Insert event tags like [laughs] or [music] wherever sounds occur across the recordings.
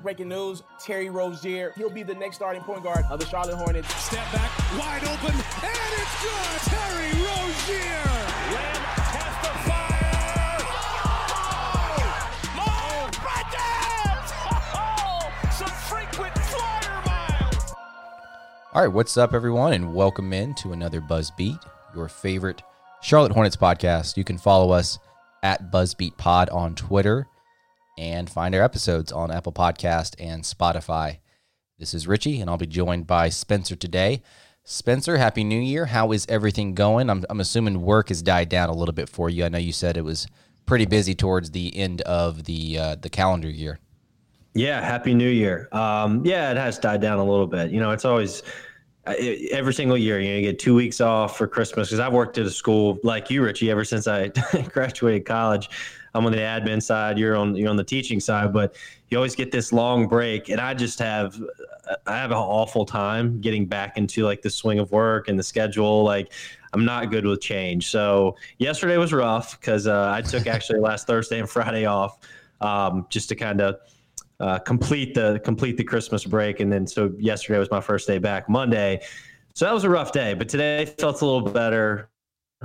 Breaking news, Terry Rozier, he'll be the next starting point guard of the Charlotte Hornets. Step back, wide open, and it's good. Terry Rozier. Lamb has the fire. Mo Brendan! [laughs] Oh, some frequent flyer miles. All right, what's up, everyone, and welcome in to another Buzz Beat, your favorite Charlotte Hornets podcast. You can follow us at Buzzbeat Pod on Twitter and find our episodes on Apple Podcast and Spotify. This is Richie, and I'll be joined by Spencer today. Spencer, Happy New Year. How is everything going? I'm, I'm assuming work has died down a little bit for you. I know you said it was pretty busy towards the end of the uh, the calendar year. Yeah, happy new year. Um, yeah, it has died down a little bit. You know, it's always uh, every single year. You know, you get two weeks off for Christmas because I've worked at a school like you, Richie, ever since I [laughs] graduated college. I'm on the admin side. You're on you're on the teaching side, but you always get this long break, and I just have I have an awful time getting back into like the swing of work and the schedule. Like I'm not good with change. So yesterday was rough because uh, I took actually last Thursday and Friday off um, just to kind of uh, complete the complete the Christmas break, and then so yesterday was my first day back. Monday, so that was a rough day, but today felt a little better.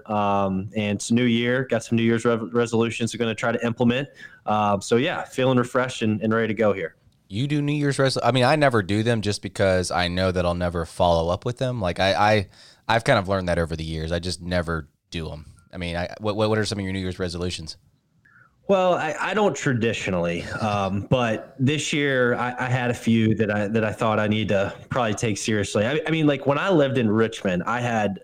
Um, and it's a new year, got some New Year's re- resolutions we're going to try to implement. Um, so yeah, feeling refreshed and, and ready to go here. You do New Year's resolutions? I mean, I never do them just because I know that I'll never follow up with them. Like I, I I've kind of learned that over the years. I just never do them. I mean, I, what what are some of your New Year's resolutions? Well, I, I don't traditionally, um, but this year I, I had a few that I that I thought I need to probably take seriously. I, I mean, like when I lived in Richmond, I had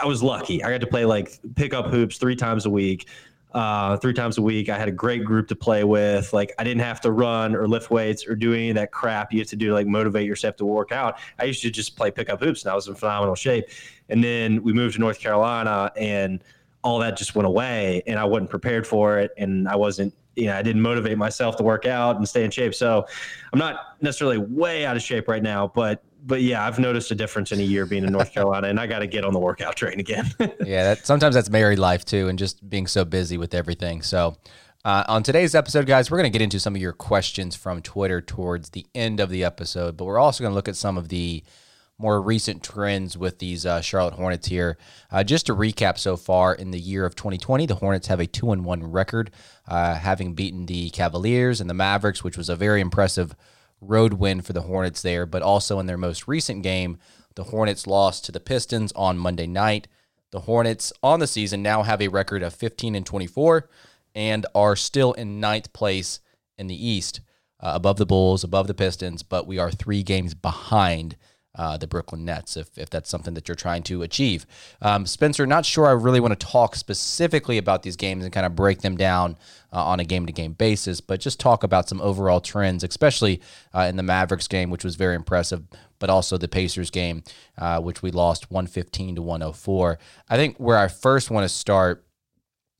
I was lucky. I got to play like pick up hoops three times a week. Uh, three times a week. I had a great group to play with. Like I didn't have to run or lift weights or do any of that crap you have to do to like motivate yourself to work out. I used to just play pickup hoops and I was in phenomenal shape. And then we moved to North Carolina and all that just went away and I wasn't prepared for it and I wasn't you know I didn't motivate myself to work out and stay in shape so I'm not necessarily way out of shape right now but but yeah I've noticed a difference in a year being in North Carolina and I got to get on the workout train again [laughs] yeah, that, sometimes that's married life too, and just being so busy with everything. So, uh, on today's episode, guys, we're going to get into some of your questions from Twitter towards the end of the episode, but we're also going to look at some of the more recent trends with these uh, Charlotte Hornets here. Uh, just to recap, so far in the year of 2020, the Hornets have a two and one record, uh, having beaten the Cavaliers and the Mavericks, which was a very impressive road win for the Hornets there. But also in their most recent game, the Hornets lost to the Pistons on Monday night. The Hornets on the season now have a record of 15 and 24 and are still in ninth place in the East, uh, above the Bulls, above the Pistons, but we are three games behind uh, the Brooklyn Nets, if, if that's something that you're trying to achieve. Um, Spencer, not sure I really want to talk specifically about these games and kind of break them down uh, on a game to game basis, but just talk about some overall trends, especially uh, in the Mavericks game, which was very impressive, but also the Pacers game, uh, which we lost 115 to 104. I think where I first want to start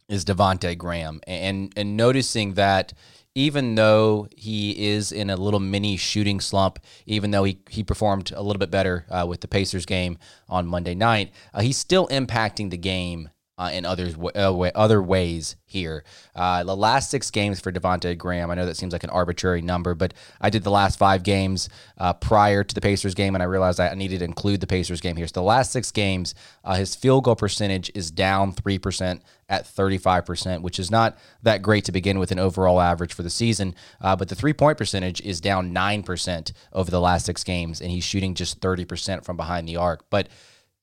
is Devonte Graham and and noticing that even though he is in a little mini shooting slump, even though he, he performed a little bit better uh, with the Pacers game on Monday night, uh, he's still impacting the game uh, in others uh, other ways here. Uh, the last six games for Devonte Graham, I know that seems like an arbitrary number, but I did the last five games uh, prior to the Pacers game, and I realized I needed to include the Pacers game here. So the last six games, uh, his field goal percentage is down three percent at 35%, which is not that great to begin with an overall average for the season. Uh, but the three point percentage is down 9% over the last six games, and he's shooting just 30% from behind the arc. But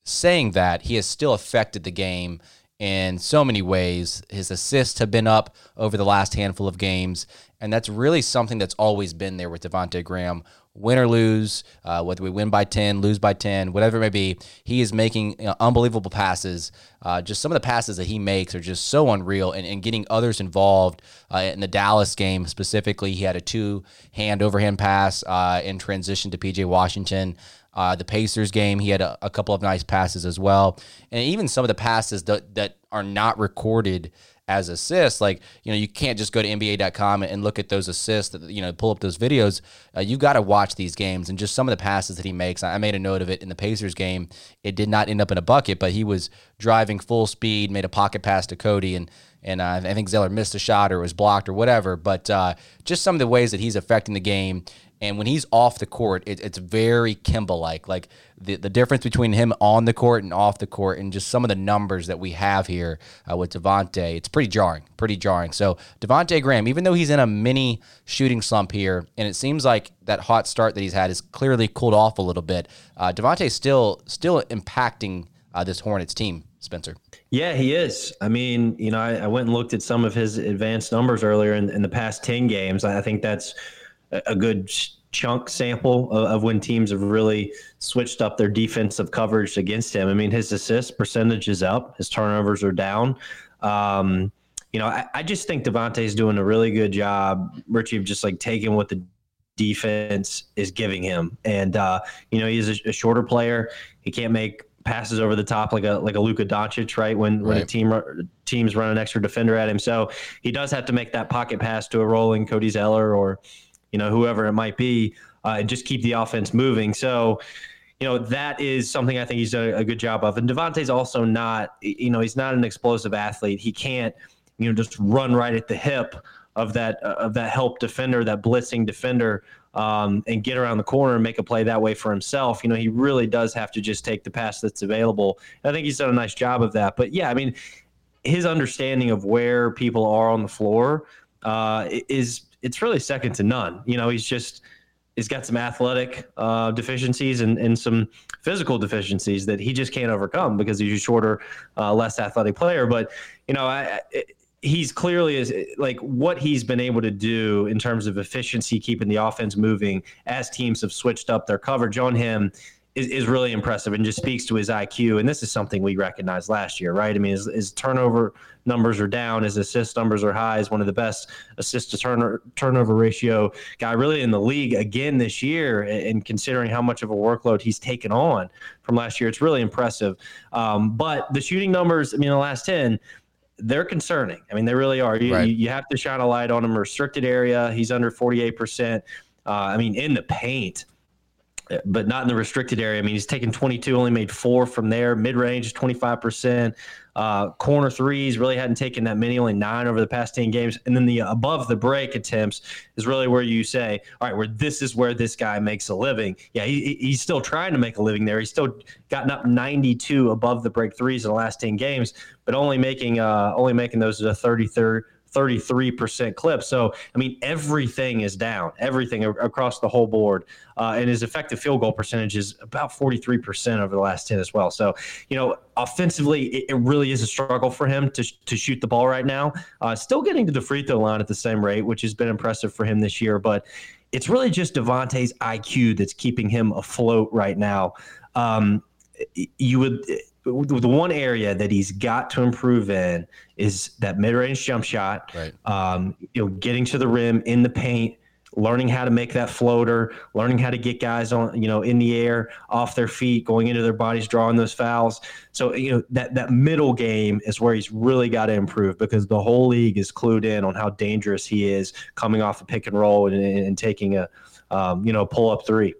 saying that, he has still affected the game in so many ways. His assists have been up over the last handful of games, and that's really something that's always been there with Devonte Graham. win or lose, uh, whether we win by 10, lose by 10, whatever it may be, he is making you know, unbelievable passes. Uh, just some of the passes that he makes are just so unreal and, and getting others involved. Uh, in the Dallas game specifically, he had a two hand overhand pass uh, in transition to PJ Washington. Uh, the Pacers game, he had a, a, couple of nice passes as well. And even some of the passes that, that are not recorded as assists. Like, you know, you can't just go to NBA.com and look at those assists, that, you know, pull up those videos. Uh, you got to watch these games and just some of the passes that he makes. I made a note of it in the Pacers game. It did not end up in a bucket, but he was driving full speed, made a pocket pass to Cody, and and uh, I think Zeller missed a shot or was blocked or whatever. But uh, just some of the ways that he's affecting the game and when he's off the court, it, it's very Kemba like. Like the, the difference between him on the court and off the court, and just some of the numbers that we have here uh, with Devonte, it's pretty jarring, pretty jarring. So Devonte Graham, even though he's in a mini shooting slump here, and it seems like that hot start that he's had has clearly cooled off a little bit, uh, Devonte still still impacting uh, this Hornets team. Spencer. Yeah, he is. I mean, you know, I, I, went and looked at some of his advanced numbers earlier in, in the past 10 games. I think that's a good chunk sample of, of, when teams have really switched up their defensive coverage against him. I mean, his assist percentage is up, his turnovers are down. Um, you know, I, I just think Devonte is doing a really good job, Richie, of just like taking what the defense is giving him. And uh, you know, he's a, a, shorter player. He can't make passes over the top like a like a Luka Doncic, right? When when right. a team teams run an extra defender at him, so he does have to make that pocket pass to a rolling Cody Zeller or you know, whoever it might be, uh, and just keep the offense moving. So, you know, that is something I think he's done a good job of. And Devonte's also not, you know, he's not an explosive athlete. He can't, you know, just run right at the hip of that uh, of that help defender, that blitzing defender, um, and get around the corner and make a play that way for himself. You know, he really does have to just take the pass that's available. And I think he's done a nice job of that. But yeah, I mean, his understanding of where people are on the floor uh, is it's really second to none. You know, he's just he's got some athletic uh, deficiencies and, and some physical deficiencies that he just can't overcome because he's a shorter, uh, less athletic player. But you know, I, I, he's clearly is like what he's been able to do in terms of efficiency, keeping the offense moving as teams have switched up their coverage on him is, is really impressive and just speaks to his IQ. And this is something we recognized last year, right? I mean, his, his turnover numbers are down, his assist numbers are high. He's one of the best assist to turn, turnover ratio guy really in the league again this year. And considering how much of a workload he's taken on from last year, it's really impressive. Um, but the shooting numbers, I mean, the last 10, they're concerning. I mean, they really are. You, right. you, you have to shine a light on him. Restricted area, he's under 48%. Uh, I mean, in the paint, but not in the restricted area. I mean, he's taken 22, only made four from there. Mid range, 25%. Uh, corner threes really hadn't taken that many, only nine over the past 10 games. And then the above the break attempts is really where you say, all right, where this is where this guy makes a living. Yeah, he, he's still trying to make a living there. He's still gotten up 92 above the break threes in the last 10 games, but only making uh, only making those a 33rd 33% clip. So, I mean, everything is down, everything across the whole board. Uh, and his effective field goal percentage is about 43% over the last 10 as well. So, you know, offensively, it, it really is a struggle for him to, to shoot the ball right now. Uh, still getting to the free throw line at the same rate, which has been impressive for him this year. But it's really just Devonte's IQ that's keeping him afloat right now. Um, you would the one area that he's got to improve in is that mid-range jump shot. Right. Um, you know, getting to the rim in the paint, learning how to make that floater, learning how to get guys on, you know, in the air, off their feet, going into their bodies, drawing those fouls. So, you know, that that middle game is where he's really got to improve because the whole league is clued in on how dangerous he is coming off a pick and roll and, and taking a, um, you know, pull up three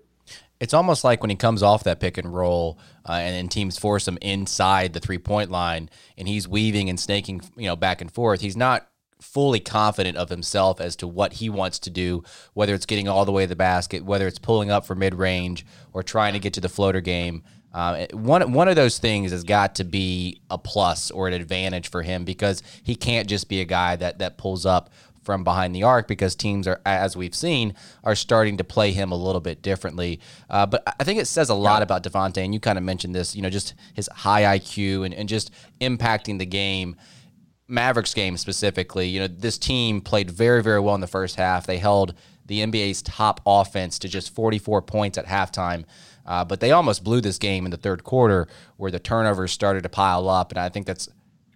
it's almost like when he comes off that pick and roll, uh, and then teams force him inside the three point line, and he's weaving and snaking, you know, back and forth. He's not fully confident of himself as to what he wants to do, whether it's getting all the way to the basket, whether it's pulling up for mid range or trying to get to the floater game. Uh, one one of those things has got to be a plus or an advantage for him because he can't just be a guy that that pulls up from behind the arc because teams are, as we've seen, are starting to play him a little bit differently. Uh, but I think it says a lot about Devonte, and you kind of mentioned this, you know, just his high IQ and, and just impacting the game. Mavericks game specifically, you know, this team played very, very well in the first half. They held the NBA's top offense to just 44 points at halftime. Uh, but they almost blew this game in the third quarter where the turnovers started to pile up. And I think that's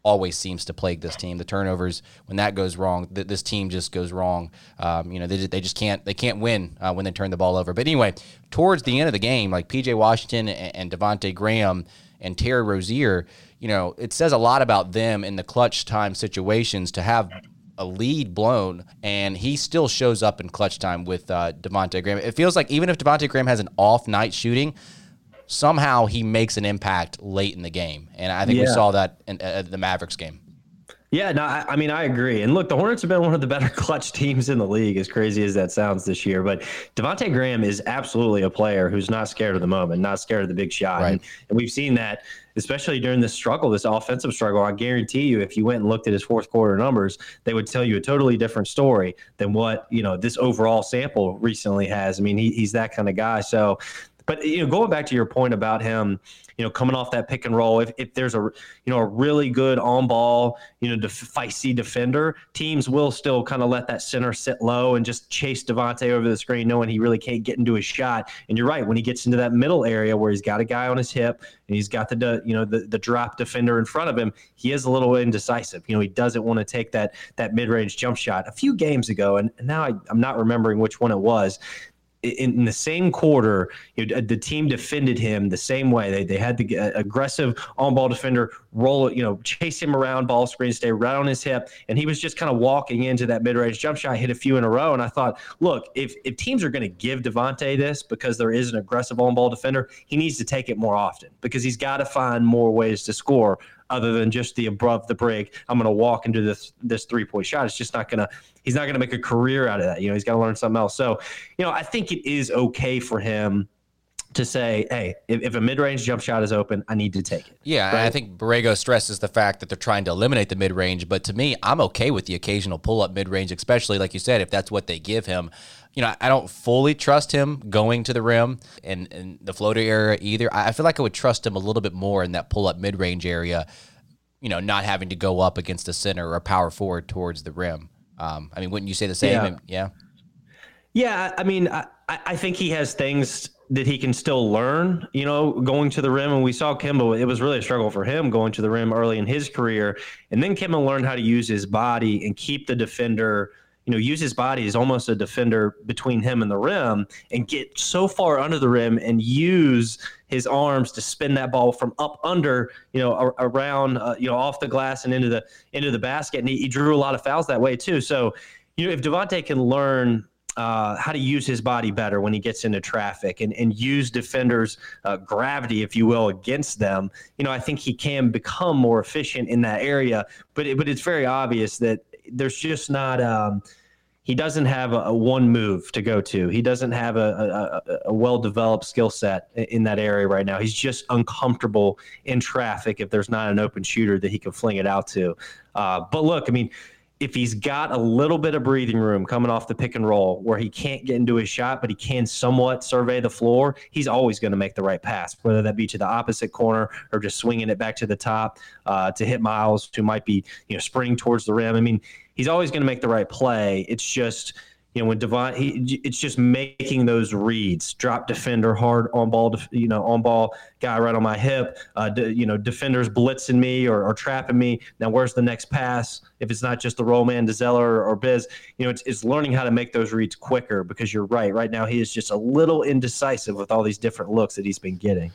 always seems to plague this team. The turnovers, when that goes wrong, th- this team just goes wrong. Um, you know, they, they just can't they can't win uh, when they turn the ball over. But anyway, towards the end of the game, like PJ Washington and, and Devonte Graham and Terry Rozier, you know, it says a lot about them in the clutch time situations to have a lead blown, and he still shows up in clutch time with uh, Devonte Graham. It feels like even if Devonte Graham has an off night shooting, somehow he makes an impact late in the game, and I think we saw that in uh, the Mavericks game. Yeah, no, I, I mean, I agree. And look, the Hornets have been one of the better [laughs] clutch teams in the league, as crazy as that sounds this year. But Devonte Graham is absolutely a player who's not scared of the moment, not scared of the big shot. Right. And, and we've seen that, especially during this struggle, this offensive struggle. I guarantee you, if you went and looked at his fourth quarter numbers, they would tell you a totally different story than what, you know, this overall sample recently has. I mean, he, he's that kind of guy. So, but you know, going back to your point about him, you know, coming off that pick and roll, if, if there's a you know a really good on ball, you know, def- feisty defender, teams will still kind of let that center sit low and just chase Devonte over the screen, knowing he really can't get into his shot. And you're right, when he gets into that middle area where he's got a guy on his hip and he's got the de- you know the, the drop defender in front of him, he is a little indecisive. You know, he doesn't want to take that that mid range jump shot. A few games ago, and now I, I'm not remembering which one it was in, the same quarter, you know, the team defended him the same way. They, they had the uh, aggressive on ball defender roll, you know, chase him around ball screen, stay right on his hip. And he was just kind of walking into that mid range jump shot, hit a few in a row. And I thought, look, if, if teams are going to give Devonte this because there is an aggressive on ball defender, he needs to take it more often because he's got to find more ways to score other than just the above the break. I'm going to walk into this this three point shot. It's just not going to. He's not going to make a career out of that. You know, he's got to learn something else. So, you know, I think it is okay for him to say, hey, if, if a mid range jump shot is open, I need to take it. Yeah, and I think Borrego stresses the fact that they're trying to eliminate the mid range. But to me, I'm okay with the occasional pull up mid range, especially like you said, if that's what they give him. You know, I don't fully trust him going to the rim and, and the floater area either. I feel like I would trust him a little bit more in that pull up mid range area. You know, not having to go up against a center or a power forward towards the rim. Um, I mean, wouldn't you say the same? Yeah. Yeah. Yeah, I mean, I, I I think he has things that he can still learn, you know, going to the rim. And we saw Kemba, it was really a struggle for him going to the rim early in his career. And then Kemba learned how to use his body and keep the defender, you know, use his body as almost a defender between him and the rim and get so far under the rim and use his arms to spin that ball from up under, you know, ar- around, uh, you know, off the glass and into the into the basket. And he, he drew a lot of fouls that way too. So, you know, if Devonte can learn uh, how to use his body better when he gets into traffic and, and use defenders' uh, gravity, if you will, against them. You know, I think he can become more efficient in that area. But it, but it's very obvious that there's just not. Um, he doesn't have a, a one move to go to. He doesn't have a, a, a- well developed skill set in that area right now. He's just uncomfortable in traffic if there's not an open shooter that he can fling it out to. Uh, but look, I mean, if he's got a little bit of breathing room coming off the pick and roll where he can't get into his shot, but he can somewhat survey the floor, he's always going to make the right pass, whether that be to the opposite corner or just swinging it back to the top uh, to hit Miles, who might be you know sprinting towards the rim. I mean, he's always going to make the right play. It's just you know when Devon, he it's just making those reads, drop defender, hard on ball, you know on ball guy right on my hip, uh, you know defenders blitzing me or, or trapping me. Now where's the next pass? If it's not just the roll man to or, or Biz, you know it's it's learning how to make those reads quicker because you're right. Right now he is just a little indecisive with all these different looks that he's been getting.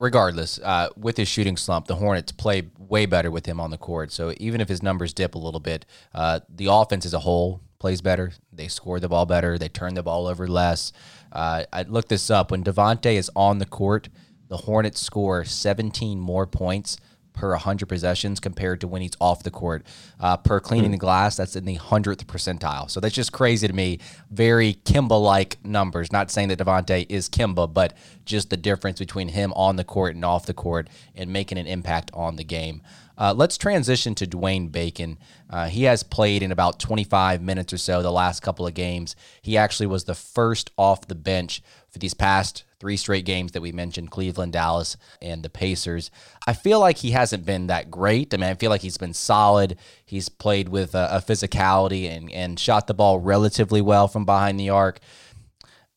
regardless, uh, with his shooting slump, the Hornets play way better with him on the court. So even if his numbers dip a little bit, uh, the offense as a whole plays better. They score the ball better. They turn the ball over less. Uh, I looked this up. When Devonte is on the court, the Hornets score 17 more points per 100 possessions compared to when he's off the court. Uh, per cleaning the glass, that's in the 100th percentile. So that's just crazy to me. Very Kemba like numbers. Not saying that Devonte is Kemba, but just the difference between him on the court and off the court and making an impact on the game. Uh, let's transition to Dwayne Bacon. Uh, he has played in about 25 minutes or so the last couple of games. He actually was the first off the bench for these past three straight games that we mentioned Cleveland, Dallas, and the Pacers. I feel like he hasn't been that great. I mean, I feel like he's been solid. He's played with a, a physicality and, and shot the ball relatively well from behind the arc.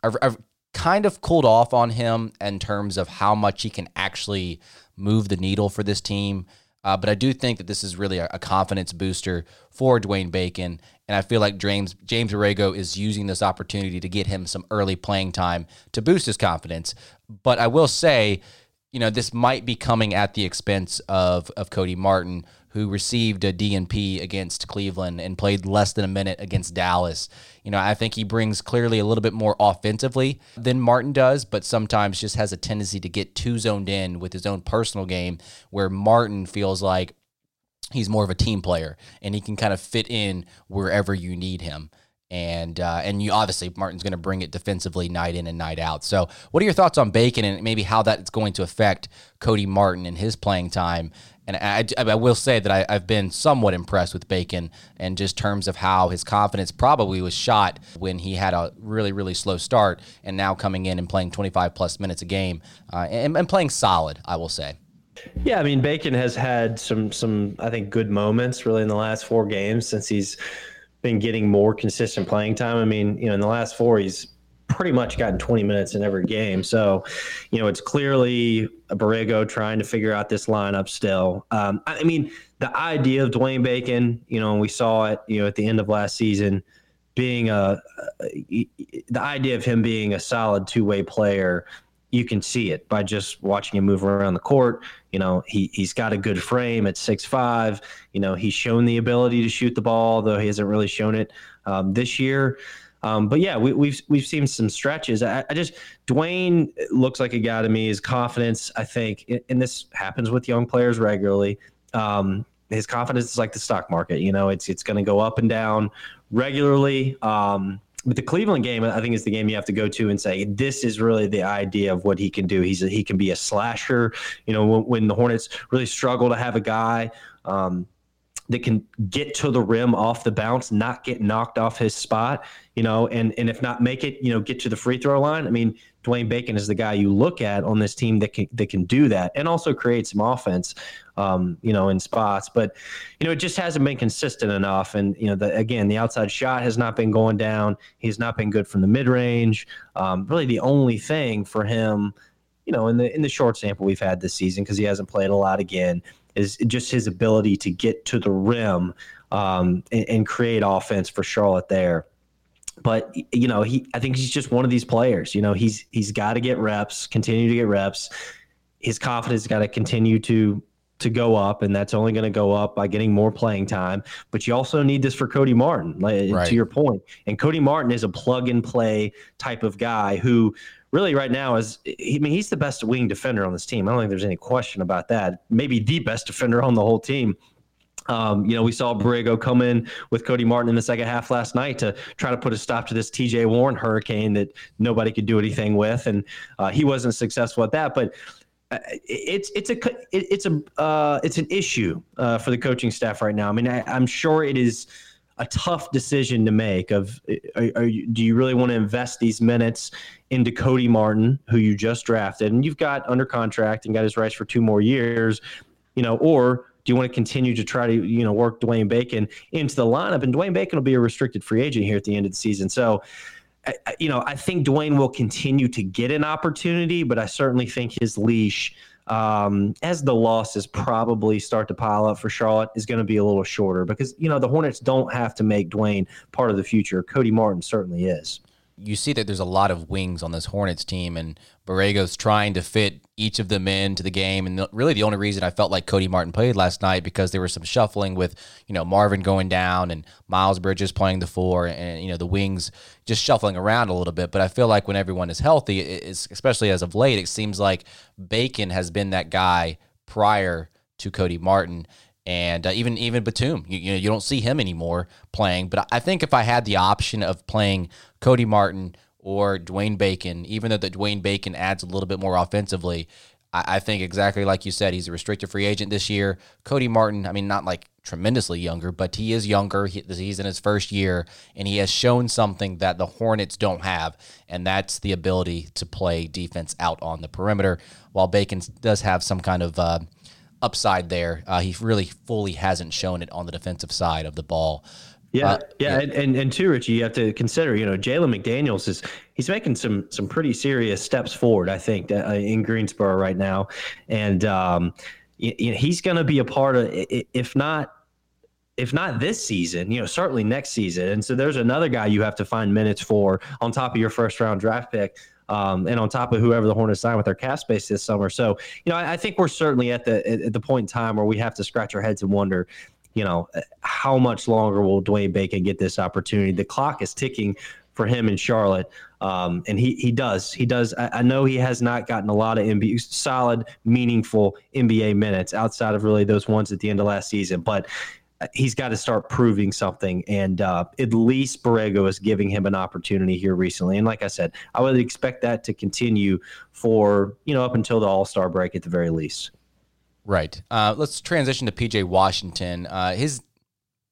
I've, I've kind of cooled off on him in terms of how much he can actually move the needle for this team. Uh, but I do think that this is really a, a, confidence booster for Dwayne Bacon. And I feel like James James Borrego is using this opportunity to get him some early playing time to boost his confidence. But I will say, you know, this might be coming at the expense of of Cody Martin, who received a DNP against Cleveland and played less than a minute against Dallas. You know, I think he brings clearly a little bit more offensively than Martin does, but sometimes just has a tendency to get too zoned in with his own personal game, where Martin feels like he's more of a team player and he can kind of fit in wherever you need him and uh, and you obviously Martin's going to bring it defensively night in and night out. So, what are your thoughts on Bacon and maybe how that's going to affect Cody Martin and his playing time? And I, I will say that I, have been somewhat impressed with Bacon and just terms of how his confidence probably was shot when he had a really really slow start, and now coming in and playing 25 plus minutes a game uh, and, and playing solid. I will say. Yeah, I mean Bacon has had some some I think good moments really in the last four games since he's been getting more consistent playing time. I mean, you know, in the last four, he's pretty much gotten 20 minutes in every game. So, you know, it's clearly a Borrego trying to figure out this lineup still. Um, I mean, the idea of Dwayne Bacon, you know, and we saw it, you know, at the end of last season, being a, a the idea of him being a solid two way player you can see it by just watching him move around the court. You know, he he's got a good frame at six five. You know, he's shown the ability to shoot the ball, though he hasn't really shown it um, this year. Um, but yeah, we, we've, we've seen some stretches. I, I, just Dwayne looks like a guy to me. His confidence, I think, and this happens with young players regularly. Um, his confidence is like the stock market. You know, it's it's going to go up and down regularly. Um, but the Cleveland game, I think, is the game you have to go to and say this is really the idea of what he can do. He's a, he can be a slasher. You know, when, when, the Hornets really struggle to have a guy um, that can get to the rim off the bounce, not get knocked off his spot. You know, and and if not make it, you know, get to the free throw line. I mean, Dwayne Bacon is the guy you look at on this team that can that can do that and also create some offense, um, you know, in spots. But you know, it just hasn't been consistent enough. And you know, the, again, the outside shot has not been going down. He's not been good from the mid range. Um, really, the only thing for him, you know, in the in the short sample we've had this season because he hasn't played a lot again, is just his ability to get to the rim um, and, and create offense for Charlotte there. But you know he i think he's just one of these players you know he's he's got to get reps continue to get reps. His confidence got to continue to to go up and that's only going to go up by getting more playing time. But you also need this for cody martin like, right. to your point. And cody martin is a plug and play type of guy who really right now is i mean he's the best wing defender on this team i don't think there's any question about that maybe the best defender on the whole team um, you know, we saw Borrego come in with Cody Martin in the second half last night to try to put a stop to this TJ Warren hurricane that nobody could do anything with, and uh, he wasn't successful at that. But uh, it's it's a it's a uh, it's an issue uh, for the coaching staff right now. I mean, I, am sure it is a tough decision to make. Of are, are you, do you really want to invest these minutes into Cody Martin, who you just drafted and you've got under contract and got his rights for two more years, you know, or do you want to continue to try to you know work Dwayne Bacon into the lineup? And Dwayne Bacon will be a restricted free agent here at the end of the season. So, you know, I think Dwayne will continue to get an opportunity, but I certainly think his leash, um, as the losses probably start to pile up for Charlotte, is going to be a little shorter because you know the Hornets don't have to make Dwayne part of the future. Cody Martin certainly is you see that there's a lot of wings on this Hornets team, and Borrego's trying to fit each of them into the game. And really, the only reason I felt like Cody Martin played last night because there was some shuffling with you know Marvin going down and Miles Bridges playing the four, and you know the wings just shuffling around a little bit. But I feel like when everyone is healthy, especially as of late, it seems like Bacon has been that guy prior to Cody Martin and uh, even even Batum, you, you know, you don't see him anymore playing. But I think if I had the option of playing Cody Martin or Dwayne Bacon, even though the Dwayne Bacon adds a little bit more offensively, I, I think exactly like you said, he's a restricted free agent this year. Cody Martin, I mean, not like tremendously younger, but he is younger. He, he's in his first year, and he has shown something that the Hornets don't have, and that's the ability to play defense out on the perimeter. While Bacon does have some kind of uh, upside there, uh, he really fully hasn't shown it on the defensive side of the ball. Yeah, Uh, yeah, And, and and too, Richie, you have to consider, you know, Jalen McDaniels is he's making some some pretty serious steps forward. I think uh, in Greensboro right now, and um, y- y- he's going to be a part of, if not. If not this season, you know, certainly next season. And so there's another guy you have to find minutes for on top of your first round draft pick. Um, and on top of whoever the Hornets sign with their cap space this summer. So, you know, I, I think we're certainly at the at the point in time where we have to scratch our heads and wonder, you know, how much longer will Dwayne Bacon get this opportunity? The clock is ticking for him in Charlotte, um, and he he does he does. I, I know he has not gotten a lot of NBA, solid, meaningful NBA minutes outside of really those ones at the end of last season, but he's got to start proving something. And uh, at least Borrego is giving him an opportunity here recently. And like I said, I would expect that to continue for you know up until the All Star break at the very least. Right. Uh, let's transition to PJ Washington. Uh, his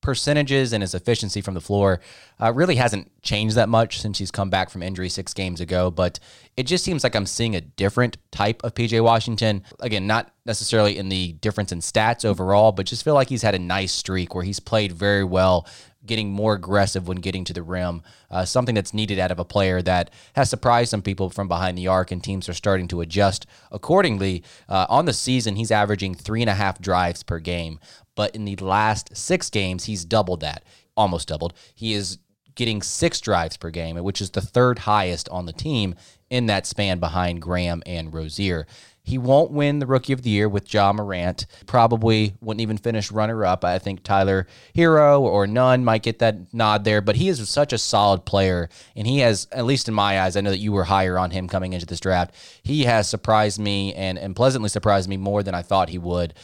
percentages and his efficiency from the floor uh, really hasn't changed that much since he's come back from injury six games ago, but it just seems like I'm seeing a different type of PJ Washington. Again, not necessarily in the difference in stats overall, but just feel like he's had a nice streak where he's played very well, getting more aggressive when getting to the rim. Uh, something that's needed out of a player that has surprised some people from behind the arc, and teams are starting to adjust accordingly. Uh, on the season, he's averaging three and a half drives per game, but in the last six games, he's doubled that, almost doubled. He is getting six drives per game, which is the third highest on the team in that span behind Graham and Rozier. He won't win the Rookie of the Year with Ja Morant. Probably wouldn't even finish runner up. I think Tyler Herro or Nunn might get that nod there, but he is such a solid player. And he has, at least in my eyes, I know that you were higher on him coming into this draft. He has surprised me and, and pleasantly surprised me more than I thought he would.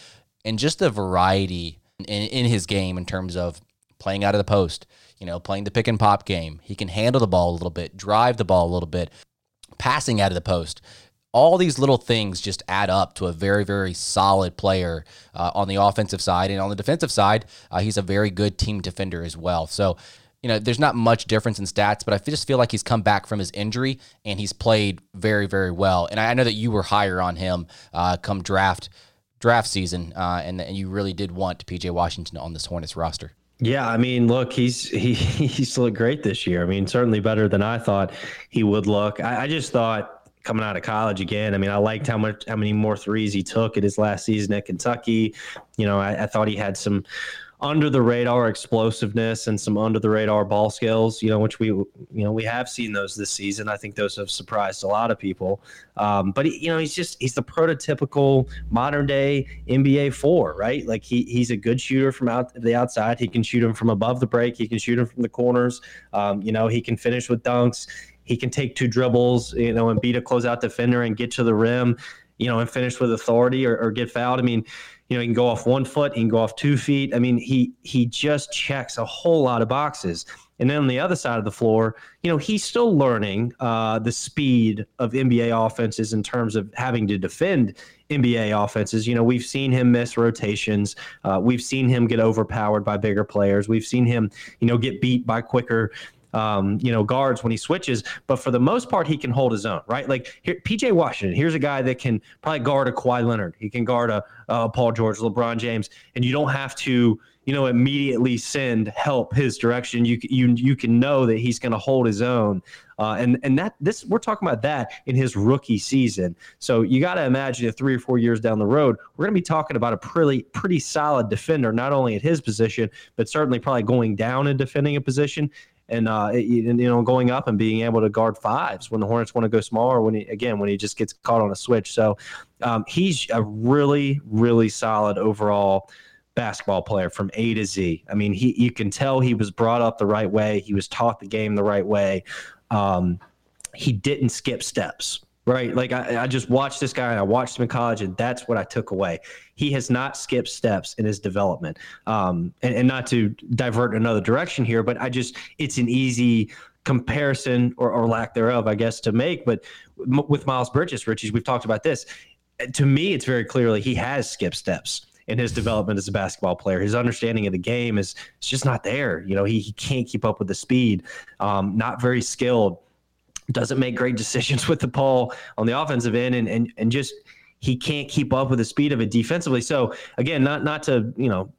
And just the variety in, in his game in terms of playing out of the post, you know, playing the pick and pop game. He can handle the ball a little bit, drive the ball a little bit, passing out of the post. All these little things just add up to a very, very solid player uh, on the offensive side. And on the defensive side, uh, he's a very good team defender as well. So, you know, there's not much difference in stats, but I just feel like he's come back from his injury and he's played very, very well. And I know that you were higher on him uh, come draft draft season, uh, and, and you really did want PJ Washington on this Hornets roster. Yeah, I mean, look, he's [laughs] he he's looked great this year. I mean, certainly better than I thought he would look. I, I just thought coming out of college again. I mean, I liked how much how many more threes he took at his last season at Kentucky. You know, I, I thought he had some under the radar explosiveness and some under the radar ball skills, you know, which we, you know, we have seen those this season. I think those have surprised a lot of people. Um, but he, you know, he's just he's the prototypical modern day NBA four, right? Like he he's a good shooter from out the outside. He can shoot him from above the break. He can shoot him from the corners. Um, you know, he can finish with dunks. He can take two dribbles, you know, and beat a closeout defender and get to the rim, you know, and finish with authority or, or get fouled. I mean, you know, he can go off one foot, he can go off two feet. I mean, he he just checks a whole lot of boxes. And then on the other side of the floor, you know, he's still learning uh, the speed of NBA offenses in terms of having to defend NBA offenses. You know, we've seen him miss rotations. Uh, we've seen him get overpowered by bigger players. We've seen him, you know, get beat by quicker um, you know, guards when he switches. But for the most part, he can hold his own, right? Like here, PJ Washington, here's a guy that can probably guard a Kawhi Leonard. He can guard a, a Paul George, LeBron James, and you don't have to, you know, immediately send help his direction. You you you can know that he's going to hold his own. Uh, and and that this we're talking about that in his rookie season. So you got to imagine if three or four years down the road, we're going to be talking about a pretty pretty solid defender, not only at his position, but certainly probably going down and defending a position and uh, you know going up and being able to guard fives when the Hornets want to go smaller. When he again when he just gets caught on a switch, so um, he's a really really solid overall basketball player from A to Z. I mean, he you can tell he was brought up the right way. He was taught the game the right way. Um, he didn't skip steps. Right. Like I, I just watched this guy and I watched him in college, and that's what I took away. He has not skipped steps in his development. Um, and, and not to divert another direction here, but I just, it's an easy comparison or, or lack thereof, I guess, to make. But m- with Miles Bridges, Richie, we've talked about this. to me, it's very clearly he has skipped steps in his development as a basketball player. His understanding of the game is it's just not there. You know, he, he can't keep up with the speed. Um, not very skilled. Doesn't make great decisions [laughs] with the ball on the offensive end, and and and just he can't keep up with the speed of it defensively. So again, not not to you know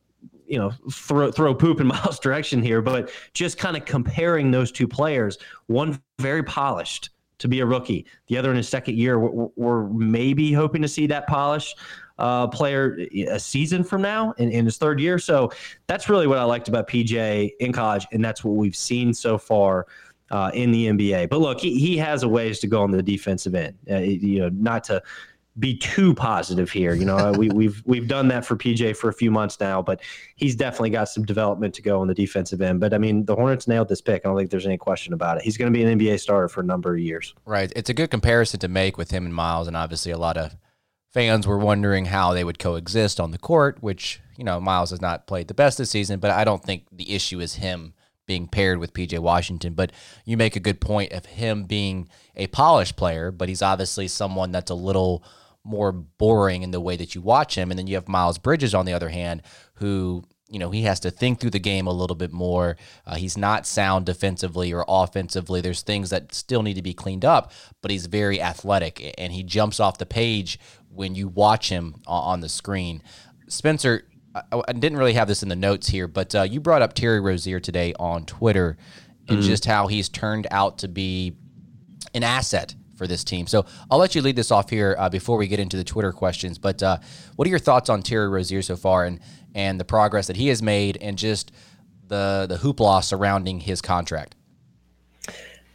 you know throw throw poop in [laughs] Miles' direction here, but just kind of comparing those two players. One very polished to be a rookie. The other in his second year, we're, we're maybe hoping to see that polish uh, player a season from now in, in his third year. So that's really what I liked about PJ in college, and that's what we've seen so far. Uh, in the NBA, but look, he, he has a ways to go on the defensive end. Uh, you know, not to be too positive here. You know, we, [laughs] we've we've done that for PJ for a few months now, but he's definitely got some development to go on the defensive end. But I mean, the Hornets nailed this pick. I don't think there's any question about it. He's going to be an NBA starter for a number of years. Right. It's a good comparison to make with him and Miles, and obviously a lot of fans were wondering how they would coexist on the court. Which you know, Miles has not played the best this season, but I don't think the issue is him being paired with PJ Washington. But you make a good point of him being a polished player, but he's obviously someone that's a little more boring in the way that you watch him. And then you have Miles Bridges on the other hand, who you know he has to think through the game a little bit more. Uh, he's not sound defensively or offensively. There's things that still need to be cleaned up, but he's very athletic and he jumps off the page when you watch him on the screen. Spencer, I didn't really have this in the notes here, but uh, you brought up Terry Rozier today on Twitter and mm-hmm. just how he's turned out to be an asset for this team. So I'll let you lead this off here uh, before we get into the Twitter questions. But uh, what are your thoughts on Terry Rozier so far and and the progress that he has made and just the the hoopla surrounding his contract?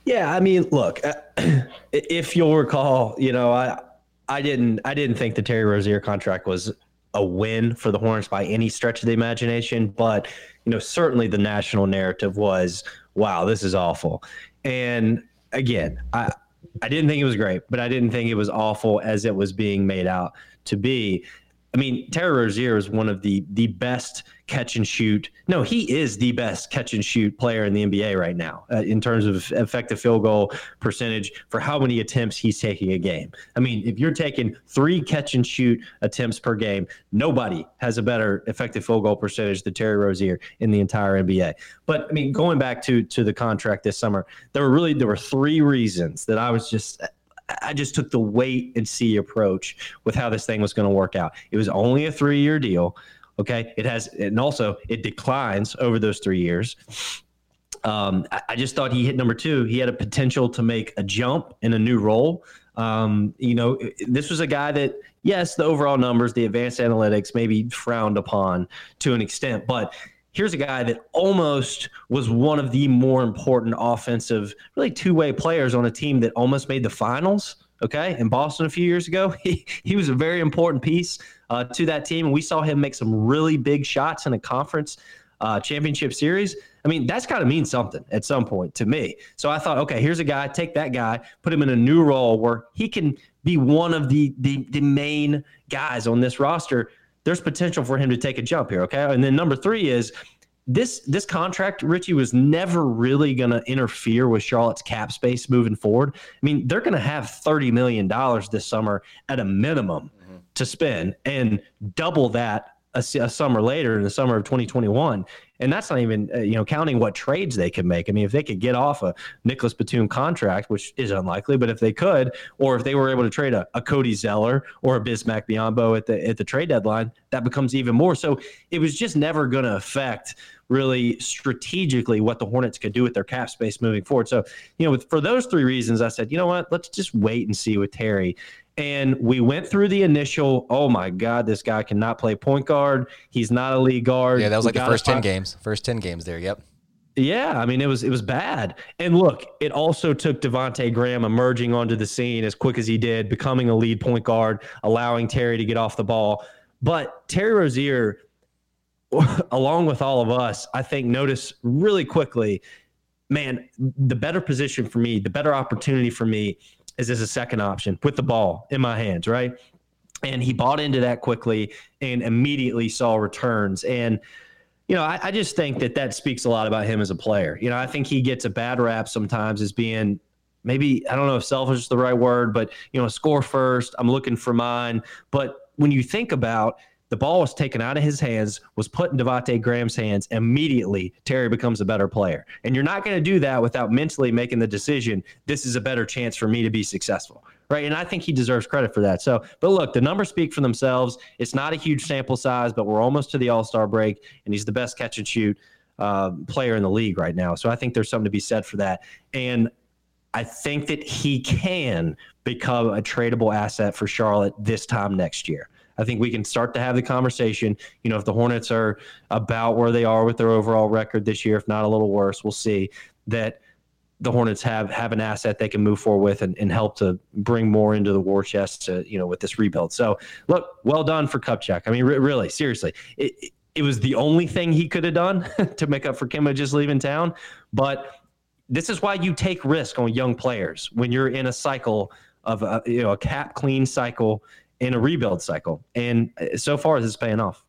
Yeah, I mean, look, uh, [clears throat] if you'll recall, you know, I I didn't I didn't think the Terry Rozier contract was a win for the Hornets by any stretch of the imagination, but you know, certainly the national narrative was, wow, this is awful. And again, I I didn't think it was great, but I didn't think it was awful as it was being made out to be. I mean, Terry Rozier is one of the the best catch and shoot. No, he is the best catch and shoot player in the NBA right now uh, in terms of effective field goal percentage for how many attempts he's taking a game. I mean, if you're taking three catch and shoot attempts per game, nobody has a better effective field goal percentage than Terry Rozier in the entire NBA. But I mean, going back to to the contract this summer, there were really there were three reasons that I was just I just took the wait and see approach with how this thing was going to work out. It was only a three year deal. Okay. It has, and also it declines over those three years. Um, I, just thought he hit number two. He had a potential to make a jump in a new role. Um, you know, this was a guy that, yes, the overall numbers, the advanced analytics, maybe frowned upon to an extent, but here's a guy that almost was one of the more important offensive, really two way players on a team that almost made the finals. Okay, in Boston a few years ago, [laughs] he, he was a very important piece uh, to that team. And we saw him make some really big shots in a conference uh, championship series. I mean, that's got to mean something at some point to me. So I thought, okay, here's a guy, take that guy, put him in a new role where he can be one of the the, the main guys on this roster there's potential for him to take a jump here. Okay. And then number three is this this contract, Richie, was never really going to interfere with Charlotte's cap space moving forward. I mean, they're going to have $30 million this summer at a minimum mm-hmm. to spend and double that a, a, summer later in the summer of 2021 and that's not even uh, you know counting what trades they could make. I mean, if they could get off a Nicholas Batum contract, which is unlikely, but if they could, or if they were able to trade a, a Cody Zeller or a Bismack Biyombo at the at the trade deadline, that becomes even more. So it was just never going to affect really strategically what the Hornets could do with their cap space moving forward. So, you know, with, for those three reasons, I said, you know what, let's just wait and see with Terry. And we went through the initial, oh my God, this guy cannot play point guard. He's not a lead guard. Yeah, that was like the first 10 games. First 10 games there. Yep. Yeah, I mean it was it was bad. And look, it also took Devonte Graham emerging onto the scene as quick as he did, becoming a lead point guard, allowing Terry to get off the ball. But Terry Rozier, [laughs] along with all of us, I think noticed really quickly, man, the better position for me, the better opportunity for me is as a second option with the ball in my hands, right? And he bought into that quickly and immediately saw returns. And, you know, I, I, just think that that speaks a lot about him as a player. You know, I think he gets a bad rap sometimes as being maybe I don't know if selfish is the right word, but you know, score first. I'm looking for mine. But when you think about the ball was taken out of his hands, was put in Devonte Graham's hands. Immediately, Terry becomes a better player. And you're not going to do that without mentally making the decision this is a better chance for me to be successful. Right. And I think he deserves credit for that. So, but look, the numbers speak for themselves. It's not a huge sample size, but we're almost to the All Star break, and he's the best catch and shoot uh, player in the league right now. So I think there's something to be said for that. And I think that he can become a tradable asset for Charlotte this time next year. I think we can start to have the conversation. You know, if the Hornets are about where they are with their overall record this year, if not a little worse, we'll see that the Hornets have have an asset they can move forward with and, and help to bring more into the war chest to, you know, with this rebuild. So look, well done for Kupchak. I mean, re- really, seriously, it, it was the only thing he could have done [laughs] to make up for Kemba just leaving town. But this is why you take risk on young players when you're in a cycle of a, you know a cap clean cycle in a rebuild cycle. And uh, so far, this is paying off.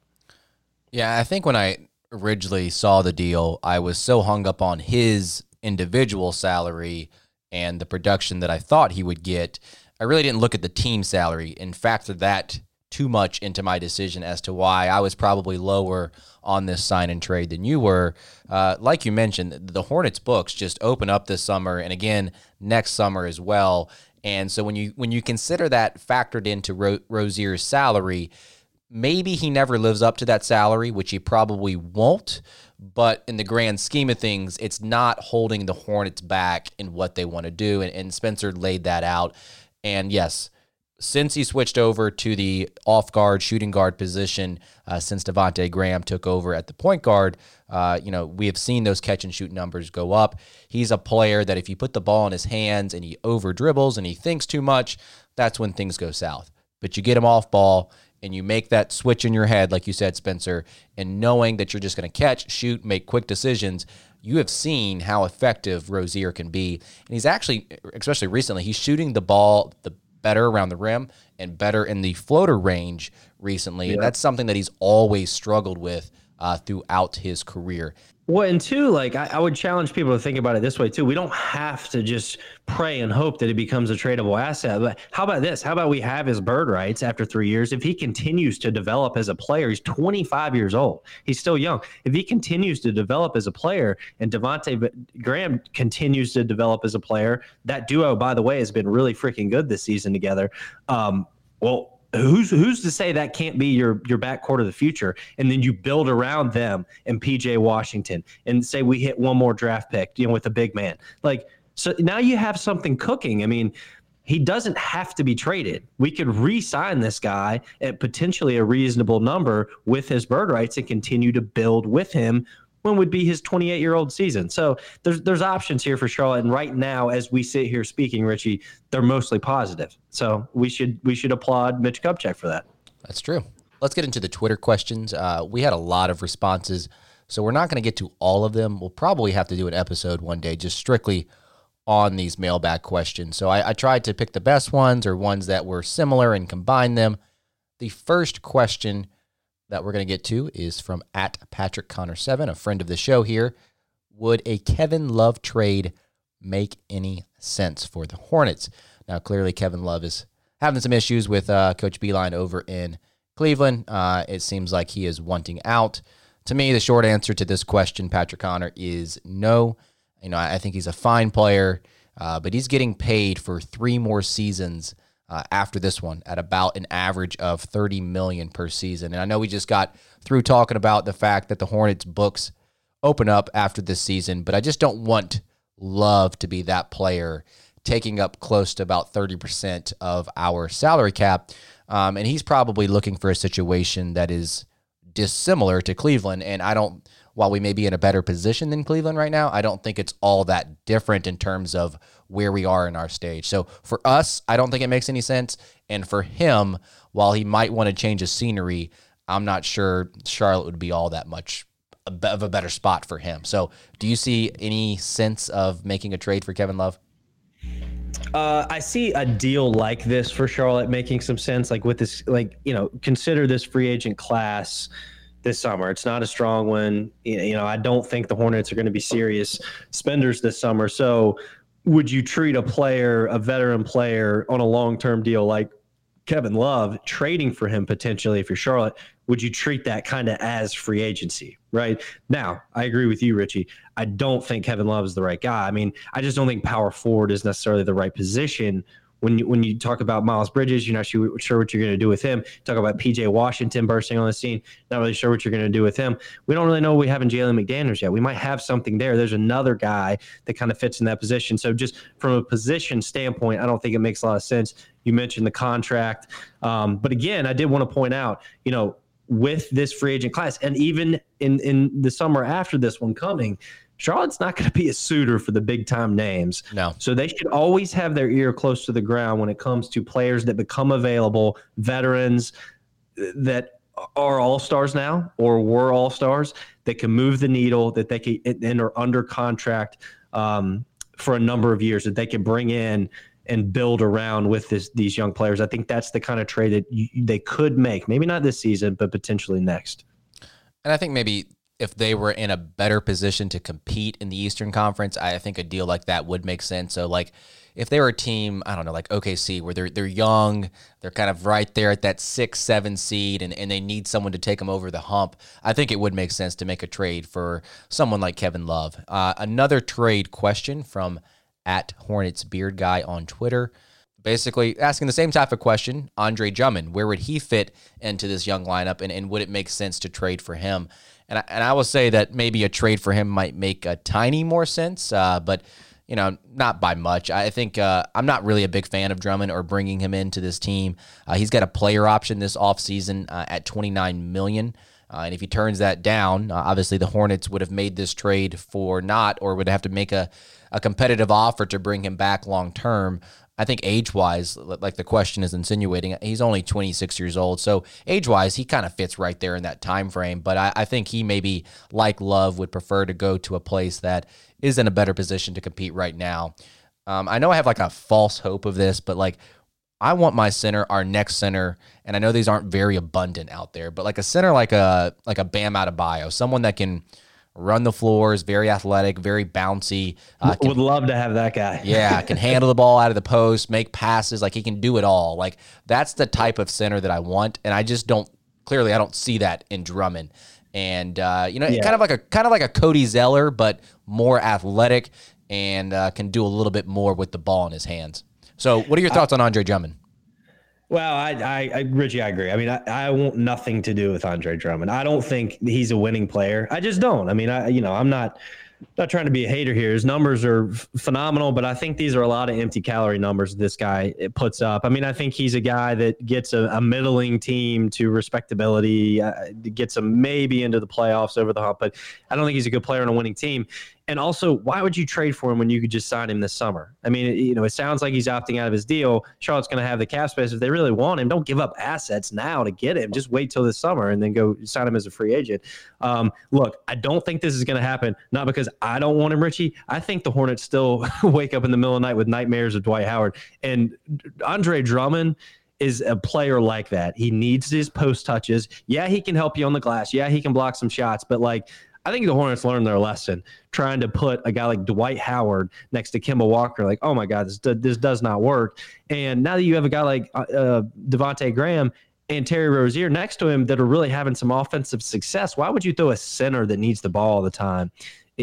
Yeah, I think when I originally saw the deal, I was so hung up on his individual salary and the production that I thought he would get. I really didn't look at the team salary and factor that too much into my decision as to why I was probably lower on this sign and trade than you were. Uh, like you mentioned, the Hornets books just open up this summer and again next summer as well. And so when you when you consider that factored into Ro- Rozier's salary, maybe he never lives up to that salary, which he probably won't. But in the grand scheme of things, it's not holding the Hornets back in what they want to do. And, and Spencer laid that out. And yes, since he switched over to the off guard shooting guard position, uh, since Devonte Graham took over at the point guard, uh, you know we have seen those catch and shoot numbers go up. He's a player that if you put the ball in his hands and he over dribbles and he thinks too much, that's when things go south. But you get him off ball and you make that switch in your head, like you said, Spencer, and knowing that you're just going to catch, shoot, make quick decisions. You have seen how effective Rozier can be. And he's actually, especially recently, he's shooting the ball, the better around the rim and better in the floater range recently. Yeah. And that's something that he's always struggled with uh, throughout his career. Well, and two, like I, I, would challenge people to think about it this way too. We don't have to just pray and hope that it becomes a tradable asset. But how about this? How about we have his bird rights after three years? If he continues to develop as a player, he's 25 years old. He's still young. If he continues to develop as a player, and Devonte Graham continues to develop as a player, that duo, by the way, has been really freaking good this season together. Um, well, who's who's to say that can't be your your backcourt of the future? And then you build around them and PJ Washington and say we hit one more draft pick you know with a big man. Like so now you have something cooking. I mean he doesn't have to be traded. We could re-sign this guy at potentially a reasonable number with his bird rights and continue to build with him when would be his 28 year old season. So there's there's options here for Charlotte, and right now, as we sit here speaking, Richie, they're mostly positive. So we should we should applaud Mitch Kupchak for that. That's true. Let's get into the Twitter questions. Uh, we had a lot of responses, so we're not going to get to all of them. We'll probably have to do an episode one day just strictly on these mailbag questions. So I, I tried to pick the best ones or ones that were similar and combine them. The first question that we're going to get to is from at Patrick Connor seven, a friend of the show here. Would a Kevin Love trade make any sense for the Hornets? Now, clearly, Kevin Love is having some issues with uh, Coach Beilein over in Cleveland. Uh, it seems like he is wanting out. To me, the short answer to this question, Patrick Connor, is no. You know, I think he's a fine player, uh, but he's getting paid for three more seasons uh, after this one at about an average of 30 million per season. And I know we just got through talking about the fact that the Hornets books open up after this season, but I just don't want Love to be that player taking up close to about 30% of our salary cap. Um, and he's probably looking for a situation that is dissimilar to Cleveland. And I don't, while we may be in a better position than Cleveland right now, I don't think it's all that different in terms of where we are in our stage. So for us, I don't think it makes any sense. And for him, while he might want to change his scenery, I'm not sure Charlotte would be all that much of a better spot for him. So do you see any sense of making a trade for Kevin Love? Uh, I see a deal like this for Charlotte making some sense. Like with this, like you know, consider this free agent class this summer. It's not a strong one. You know, I don't think the Hornets are going to be serious spenders this summer. So would you treat a player, a veteran player, on a long term deal like Kevin Love, trading for him potentially if you're Charlotte? Would you treat that kind of as free agency? Right now, I agree with you, Richie. I don't think Kevin Love is the right guy. I mean, I just don't think power forward is necessarily the right position when you when you talk about Miles Bridges, you're not sure, sure what you're going to do with him. Talk about PJ Washington bursting on the scene, not really sure what you're going to do with him. We don't really know we have in Jalen McDaniels yet. We might have something there. There's another guy that kind of fits in that position. So just from a position standpoint, I don't think it makes a lot of sense. You mentioned the contract, um, but again, I did want to point out, you know, with this free agent class, and even in in the summer after this one coming, Charlotte's not going to be a suitor for the big time names. No. So they should always have their ear close to the ground when it comes to players that become available, veterans that are all stars now or were all stars that can move the needle, that they can and are under contract um, for a number of years, that they can bring in and build around with this, these young players. I think that's the kind of trade that you, they could make. Maybe not this season, but potentially next. And I think maybe if they were in a better position to compete in the Eastern Conference, I think a deal like that would make sense. So like if they were a team, I don't know, like OKC, where they're they're young, they're kind of right there at that six, seven seed, and, and they need someone to take them over the hump. I think it would make sense to make a trade for someone like Kevin Love. Uh, another trade question from at Hornets Beard Guy on Twitter. Basically, asking the same type of question, Andre Drummond, where would he fit into this young lineup, and, and would it make sense to trade for him? And I, and I will say that maybe a trade for him might make a tiny more sense, uh, but you know, not by much. I think uh, I'm not really a big fan of Drummond or bringing him into this team. Uh, he's got a player option this offseason uh, at 29 million. Uh, and if he turns that down, uh, obviously the Hornets would have made this trade for not, or would have to make a, a competitive offer to bring him back long term. I think age wise, like the question is insinuating, he's only 26 years old. So age wise, he kind of fits right there in that time frame. But I, I, think he maybe, like Love, would prefer to go to a place that is in a better position to compete right now. Um, I know I have like a false hope of this, but like I want my center, our next center, and I know these aren't very abundant out there, but like a center like a like a Bam Adebayo, someone that can run the floors, very athletic, very bouncy. Uh, can, Would love to have that guy. yeah, [laughs] can handle the ball out of the post, make passes. Like he can do it all. Like that's the type of center that I want, and I just don't. Clearly, I don't see that in Drummond. And uh, you know, yeah. kind of like a kind of like a Cody Zeller, but more athletic and uh, can do a little bit more with the ball in his hands. So, what are your thoughts on Andre Drummond? Well, I, I, I, Richie, I agree. I mean, I, I want nothing to do with Andre Drummond. I don't think he's a winning player. I just don't. I mean, I, you know, I'm not, not trying to be a hater here. His numbers are phenomenal, but I think these are a lot of empty calorie numbers this guy puts up. I mean, I think he's a guy that gets a, a middling team to respectability, uh, gets them maybe into the playoffs over the hump, but I don't think he's a good player on a winning team. And also, why would you trade for him when you could just sign him this summer? I mean, you know, it sounds like he's opting out of his deal. Charlotte's going to have the cap space if they really want him. Don't give up assets now to get him. Just wait till this summer and then go sign him as a free agent. Um, look, I don't think this is going to happen. Not because I don't want him, Richie. I think the Hornets still [laughs] wake up in the middle of the night with nightmares of Dwight Howard and Andre Drummond is a player like that. He needs his post touches. Yeah, he can help you on the glass. Yeah, he can block some shots, but like I think the Hornets learned their lesson trying to put a guy like Dwight Howard next to Kemba Walker. Like, oh my God, this this does not work. And now that you have a guy like uh, uh, Devonte Graham and Terry Rozier next to him that are really having some offensive success, why would you throw a center that needs the ball all the time?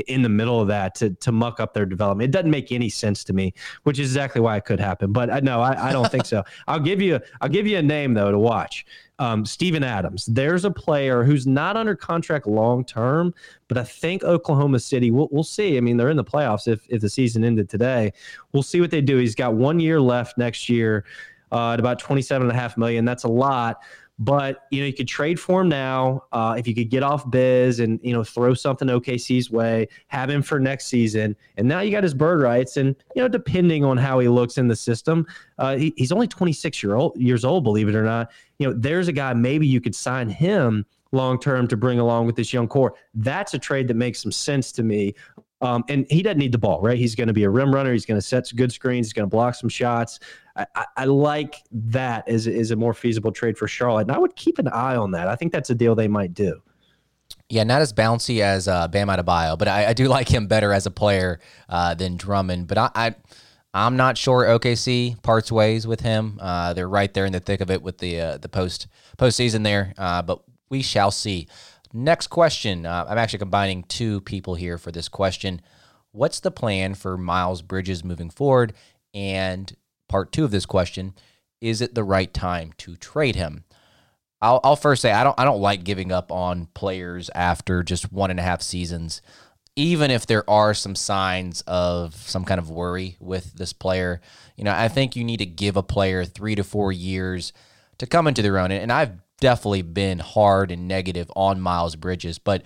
In the middle of that to to muck up their development. It doesn't make any sense to me, which is exactly why it could happen. But I, no, I, I don't think so. [laughs] I'll give you I'll give you a name though to watch um, Steven Adams. There's a player who's not under contract long term, but I think Oklahoma City. We'll, we'll see. I mean, they're in the playoffs if if the season ended today. We'll see what they do. He's got one year left next year uh, at about twenty seven and a half million. That's a lot. But you know, you could trade for him now. Uh, if you could get off Biz and you know throw something OKC's way, have him for next season, and now you got his bird rights. And you know, depending on how he looks in the system, uh, he, he's only 26 year old years old, believe it or not. You know, there's a guy maybe you could sign him long term to bring along with this young core. That's a trade that makes some sense to me. Um, and he doesn't need the ball, right? He's going to be a rim runner. He's going to set some good screens. He's going to block some shots. I, I, I, like that as, as a more feasible trade for Charlotte. And I would keep an eye on that. I think that's a deal they might do. Yeah, not as bouncy as uh, Bam Adebayo, but I, I do [laughs] like him better as a player uh, than Drummond. But I, I I'm not sure OKC parts ways with him. Uh, they're right there in the thick of it with the uh, the post postseason there, uh, but we shall see. Next question. Uh, I'm actually combining two people here for this question. What's the plan for Miles Bridges moving forward? And part two of this question: Is it the right time to trade him? I'll, I'll first say I don't I don't like giving up on players after just one and a half seasons even if there are some signs of some kind of worry with this player, you know, I think you need to give a player three to four years to come into their own. And I've definitely been hard and negative on Miles Bridges, but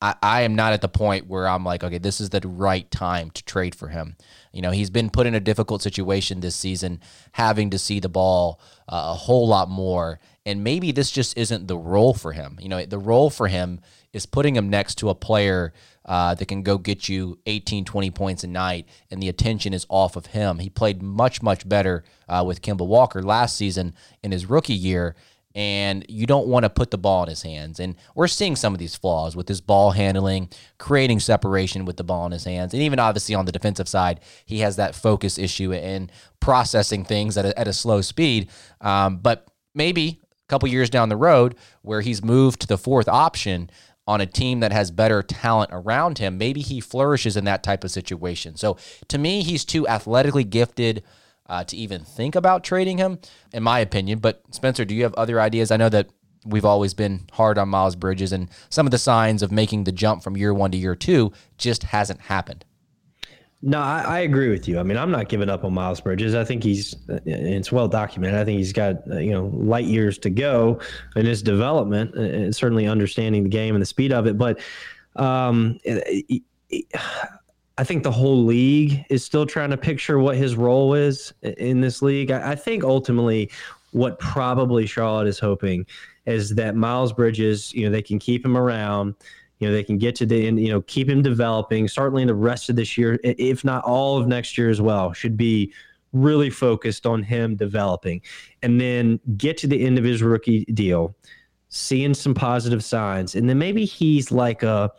I, I am not at the point where I'm like, okay, this is the right time to trade for him. You know, he's been put in a difficult situation this season, having to see the ball uh, a whole lot more. And maybe this just isn't the role for him. You know, the role for him is putting him next to a player uh, that can go get you 18, 20 points a night, and the attention is off of him. He played much, much better uh, with Kemba Walker last season in his rookie year, and you don't want to put the ball in his hands. And we're seeing some of these flaws with his ball handling, creating separation with the ball in his hands, and even obviously on the defensive side, he has that focus issue and processing things at a, at a slow speed. Um, but maybe a couple years down the road, where he's moved to the fourth option, on a team that has better talent around him, maybe he flourishes in that type of situation. So to me, he's too athletically gifted uh, to even think about trading him, in my opinion. But Spencer, do you have other ideas? I know that we've always been hard on Miles Bridges, and some of the signs of making the jump from year one to year two just hasn't happened. No, I, I, agree with you. I mean, I'm not giving up on Miles Bridges. I think he's it's well documented. I think he's got you know light years to go in his development and certainly understanding the game and the speed of it. But um, I think the whole league is still trying to picture what his role is in this league. I, I think ultimately what probably Charlotte is hoping is that Miles Bridges, you know, they can keep him around you know they can get to the end you know keep him developing certainly in the rest of this year if not all of next year as well should be really focused on him developing and then get to the end of his rookie deal seeing some positive signs and then maybe he's like a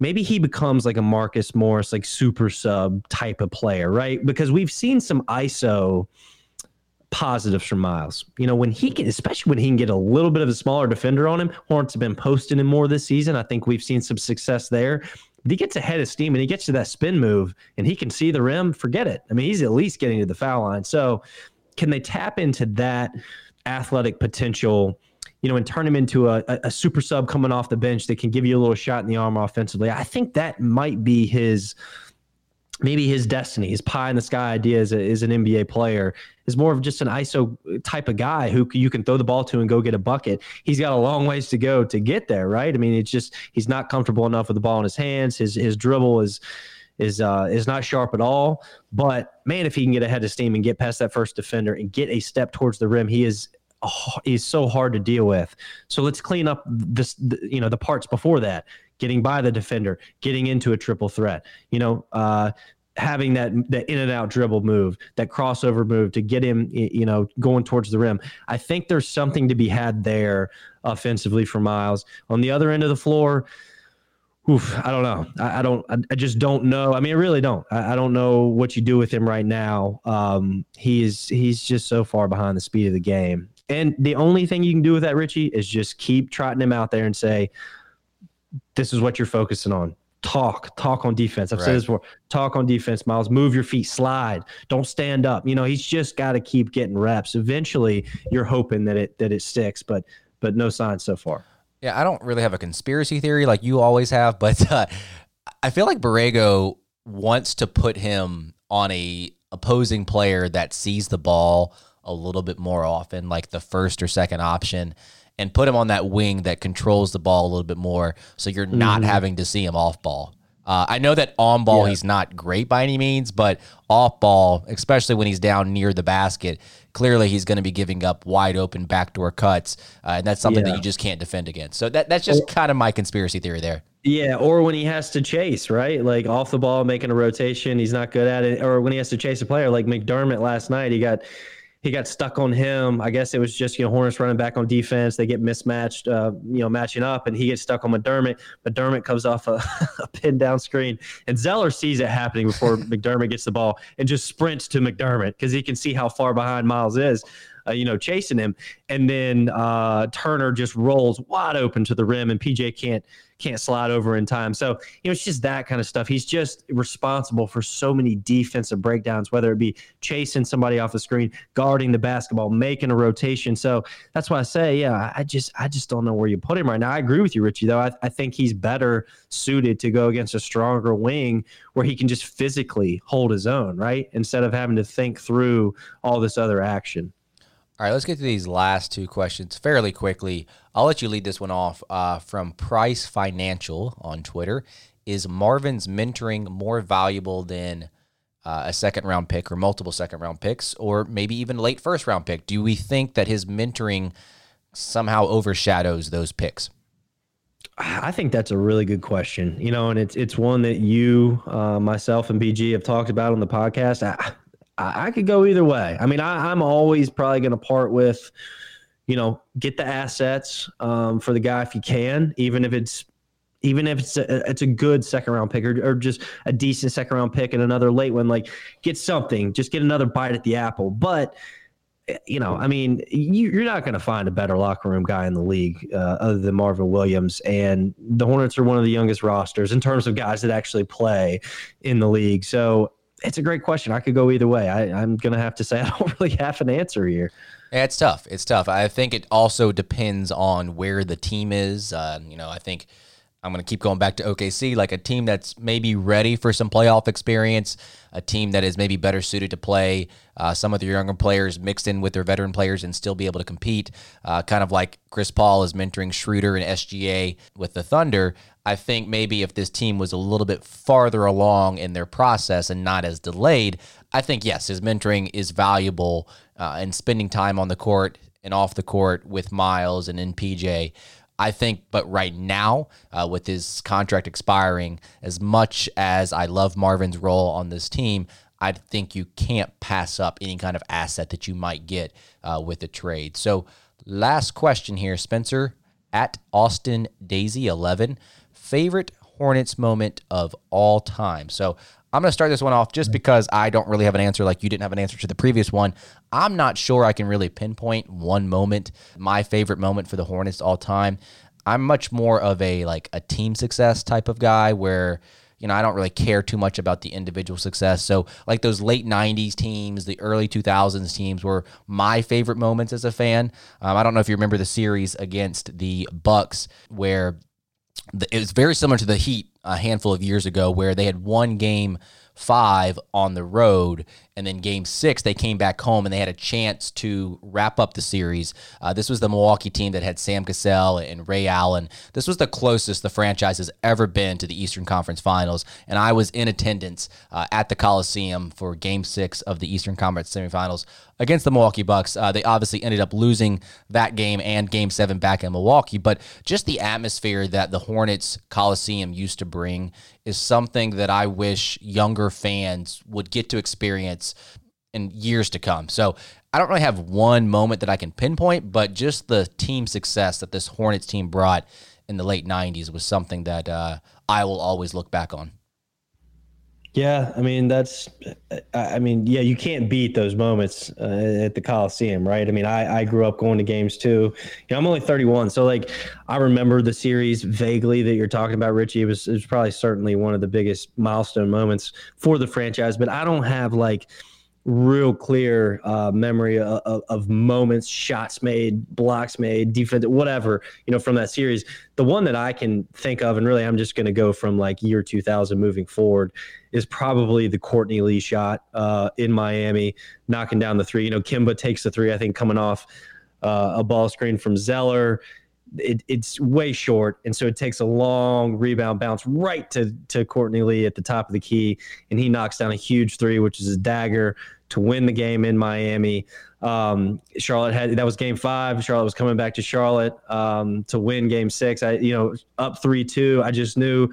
maybe he becomes like a Marcus Morris like super sub type of player right because we've seen some iso positives from Miles. You know, when he can, especially when he can get a little bit of a smaller defender on him, Hornets have been posting him more this season. I think we've seen some success there. But he gets ahead of steam and he gets to that spin move and he can see the rim, forget it. I mean, he's at least getting to the foul line. So, can they tap into that athletic potential? You know, and turn him into a, a super sub coming off the bench that can give you a little shot in the arm offensively. I think that might be his maybe his destiny, his pie in the sky idea as, a, as an NBA player is more of just an ISO type of guy who you can throw the ball to and go get a bucket. He's got a long ways to go to get there, right? I mean, it's just he's not comfortable enough with the ball in his hands. His his dribble is is uh, is not sharp at all. But man, if he can get ahead of steam and get past that first defender and get a step towards the rim, he is he's so hard to deal with. So let's clean up this, you know, the parts before that. Getting by the defender, getting into a triple threat. You know, uh, having that that in and out dribble move, that crossover move to get him, you know, going towards the rim. I think there's something to be had there offensively for Miles. On the other end of the floor, oof, I don't know. I, I don't. I, I, just don't know. I mean, I really don't. I, I, don't know what you do with him right now. Um, he is he's just so far behind the speed of the game. And the only thing you can do with that, Richie, is just keep trotting him out there and say, "This is what you're focusing on talk, talk on defense. I've right. said this before. Talk on defense, Miles. Move your feet, slide. Don't stand up. You know, he's just got to keep getting reps. Eventually, you're hoping that it that it sticks, but but no signs so far. Yeah, I don't really have a conspiracy theory like you always have, but uh, I feel like Borrego wants to put him on a opposing player that sees the ball a little bit more often, like the first or second option and put him on that wing that controls the ball a little bit more so you're not mm-hmm. having to see him off ball. Uh, I know that on ball yeah. he's not great by any means, but off ball, especially when he's down near the basket, clearly he's going to be giving up wide open backdoor cuts, uh, and that's something yeah. that you just can't defend against. So that that's just kind of my conspiracy theory there. Yeah, or when he has to chase, right? Like off the ball, making a rotation, he's not good at it. Or when he has to chase a player, like McDermott last night, he got he got stuck on him. I guess it was just you know Hornets running back on defense. They get mismatched, uh, you know, matching up, and he gets stuck on McDermott. McDermott comes off a, [laughs] a pin down screen, and Zeller sees it happening before [laughs] McDermott gets the ball and just sprints to McDermott because he can see how far behind Miles is uh, you know, chasing him. And then uh, Turner just rolls wide open to the rim, and PJ can't can't slide over in time. So you know, it's just that kind of stuff. He's just responsible for so many defensive breakdowns, whether it be chasing somebody off the screen, guarding the basketball, making a rotation. So that's why I say, yeah, I just I just don't know where you put him right now. I agree with you, Richie. Though I, I think he's better suited to go against a stronger wing where he can just physically hold his own, right, instead of having to think through all this other action. All right, let's get to these last two questions fairly quickly. I'll let you lead this one off uh, from Price Financial on Twitter. Is Marvin's mentoring more valuable than uh, a second round pick or multiple second round picks, or maybe even late first round pick? Do we think that his mentoring somehow overshadows those picks? I think that's a really good question. You know, and it's it's one that you, uh, myself, and BG have talked about on the podcast. I, I, I could go either way. I mean, I, am always probably going to part with, you know, get the assets um, for the guy if you can, even if it's even if it's a, it's a good second round pick or, or just a decent second round pick and another late one, like get something, just get another bite at the apple. But eh, you know, I mean, you, are not going to find a better locker room guy in the league uh, other than Marvin Williams. And the Hornets are one of the youngest rosters in terms of guys that actually play in the league. So it's a great question. I could go either way. I, I'm going to have to say [laughs] I don't really have an answer here. Yeah, it's tough. It's tough. I think it also depends on where the team is. Uh, you know, I think I'm going to keep going back to OKC, like a team that's maybe ready for some playoff experience, a team that is maybe better suited to play uh, some of their younger players mixed in with their veteran players and still be able to compete. Uh, kind of like Chris Paul is mentoring Schroeder and SGA with the Thunder. I think maybe if this team was a little bit farther along in their process and not as delayed, I think, yes, his mentoring is valuable uh, and spending time on the court and off the court with Miles and in PJ. I think, but right now, uh, with his contract expiring, as much as I love Marvin's role on this team, I think you can't pass up any kind of asset that you might get uh, with a trade. So, last question here, Spencer at Austin Daisy 11 favorite Hornets moment of all time. So I'm going to start this one off just because I don't really have an answer like you didn't have an answer to the previous one. I'm not sure I can really pinpoint one moment, my favorite moment for the Hornets all time. I'm much more of a like a team success type of guy where you know, I don't really care too much about the individual success. So, like those late 90s teams, the early 2000s teams were my favorite moments as a fan. Um, I don't know if you remember the series against the Bucks where it was very similar to the Heat a handful of years ago, where they had one game five on the road. And then game six, they came back home and they had a chance to wrap up the series. Uh, this was the Milwaukee team that had Sam Cassell and Ray Allen. This was the closest the franchise has ever been to the Eastern Conference Finals. And I was in attendance uh, at the Coliseum for game six of the Eastern Conference semifinals against the Milwaukee Bucks. Uh, they obviously ended up losing that game and game seven back in Milwaukee. But just the atmosphere that the Hornets Coliseum used to bring is something that I wish younger fans would get to experience in years to come. So I don't really have one moment that I can pinpoint, but just the team success that this Hornets team brought in the late 90s was something that uh, I will always look back on. Yeah, I mean that's, I mean, yeah, you can't beat those moments uh, at the Coliseum, right? I mean, I I grew up going to games too. You know, I'm only 31, so like I remember the series vaguely that you're talking about, Richie. It was it was probably certainly one of the biggest milestone moments for the franchise, but I don't have like real clear uh, memory of, of, moments, shots made, blocks made, defense, whatever, you know, from that series. The one that I can think of, and really I'm just going to go from like year 2000 moving forward, is probably the Courtney Lee shot uh, in Miami, knocking down the three. You know, Kemba takes the three, I think, coming off uh, a ball screen from Zeller. It, it's way short, and so it takes a long rebound bounce right to to Courtney Lee at the top of the key, and he knocks down a huge three, which is a dagger to win the game in Miami. Um, Charlotte had that was game five. Charlotte was coming back to Charlotte um, to win game six. I, you know, up three two. I just knew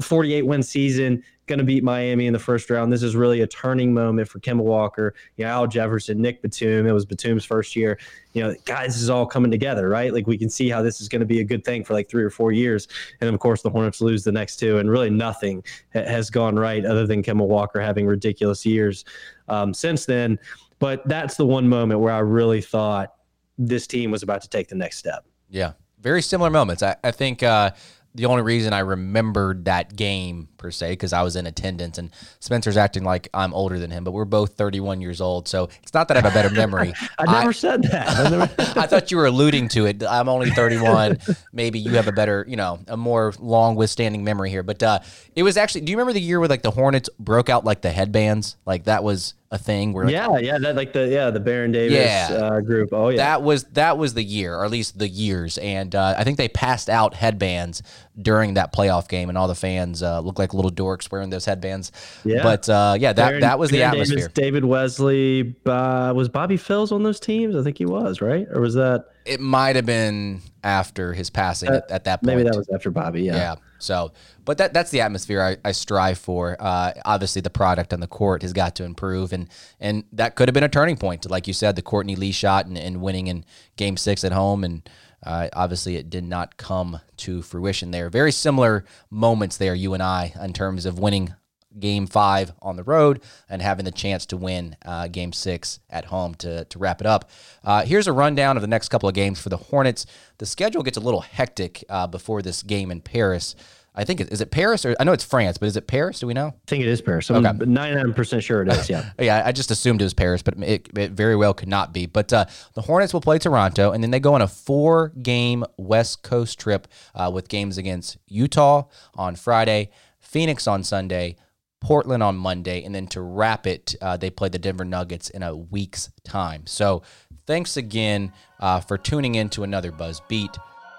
48 win season. going to beat Miami in the first round. This is really a turning moment for Kemba Walker, you know, Al Jefferson, Nick Batum. It was Batum's first year. You know, guys, this is all coming together, right? Like we can see how this is going to be a good thing for like three or four years. And of course, the Hornets lose the next two, and really nothing ha- has gone right other than Kemba Walker having ridiculous years um, since then. But that's the one moment where I really thought this team was about to take the next step. Yeah, very similar moments. I, I think uh, the only reason I remembered that game per se because I was in attendance and Spencer's acting like I'm older than him, but we're both 31 years old, so it's not that I have a better memory. [laughs] I never I, said that. I, [laughs] never... I thought you were alluding to it. I'm only 31. Maybe you have a better, you know, a more long withstanding memory here. But uh, it was actually. Do you remember the year where like the Hornets broke out like the headbands? Like that was a thing where like, yeah yeah that like the yeah the Baron Davis yeah, uh, group oh yeah that was that was the year or at least the years and uh, I think they passed out headbands during that playoff game and all the fans uh, looked like little dorks wearing those headbands. Yeah. But uh, yeah that Baron, that was the atmosphere. Davis, David Wesley uh, was Bobby Phills on those teams? I think he was right? Or was that it might have been after his passing at, at, that point maybe that was after Bobby yeah. Yeah so, but that that's the atmosphere I, I strive for. Uh, obviously, the product on the court has got to improve, and and that could have been a turning point. Like you said, the Courtney Lee shot and, and winning in Game Six at home, and uh, obviously it did not come to fruition there. Very similar moments there, you and I, in terms of winning game five on the road and having the chance to win uh, game six at home to, to wrap it up. Uh, here's a rundown of the next couple of games for the Hornets. The schedule gets a little hectic uh, before this game in Paris. I think it, is it Paris or I know it's France, but is it Paris? Do we know? I think it is Paris. I'm okay. 99% sure it is. Yeah. [laughs] yeah. I just assumed it was Paris, but it, it very well could not be. But uh, the Hornets will play Toronto, and then they go on a four game West Coast trip uh, with games against Utah on Friday, Phoenix on Sunday, Portland on Monday, and then to wrap it, uh, they play the Denver Nuggets in a week's time. So thanks again uh, for tuning in to another Buzz Beat.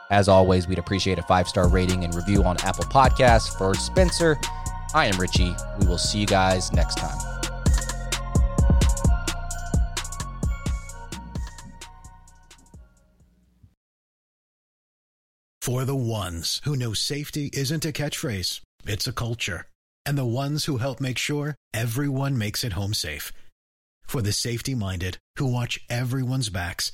As always, we'd appreciate a five star rating and review on Apple Podcasts. For Spencer, I am Richie. We will see you guys next time. For the ones who know safety isn't a catchphrase, it's a culture. And the ones who help make sure everyone makes it home safe. For the safety minded who watch everyone's backs,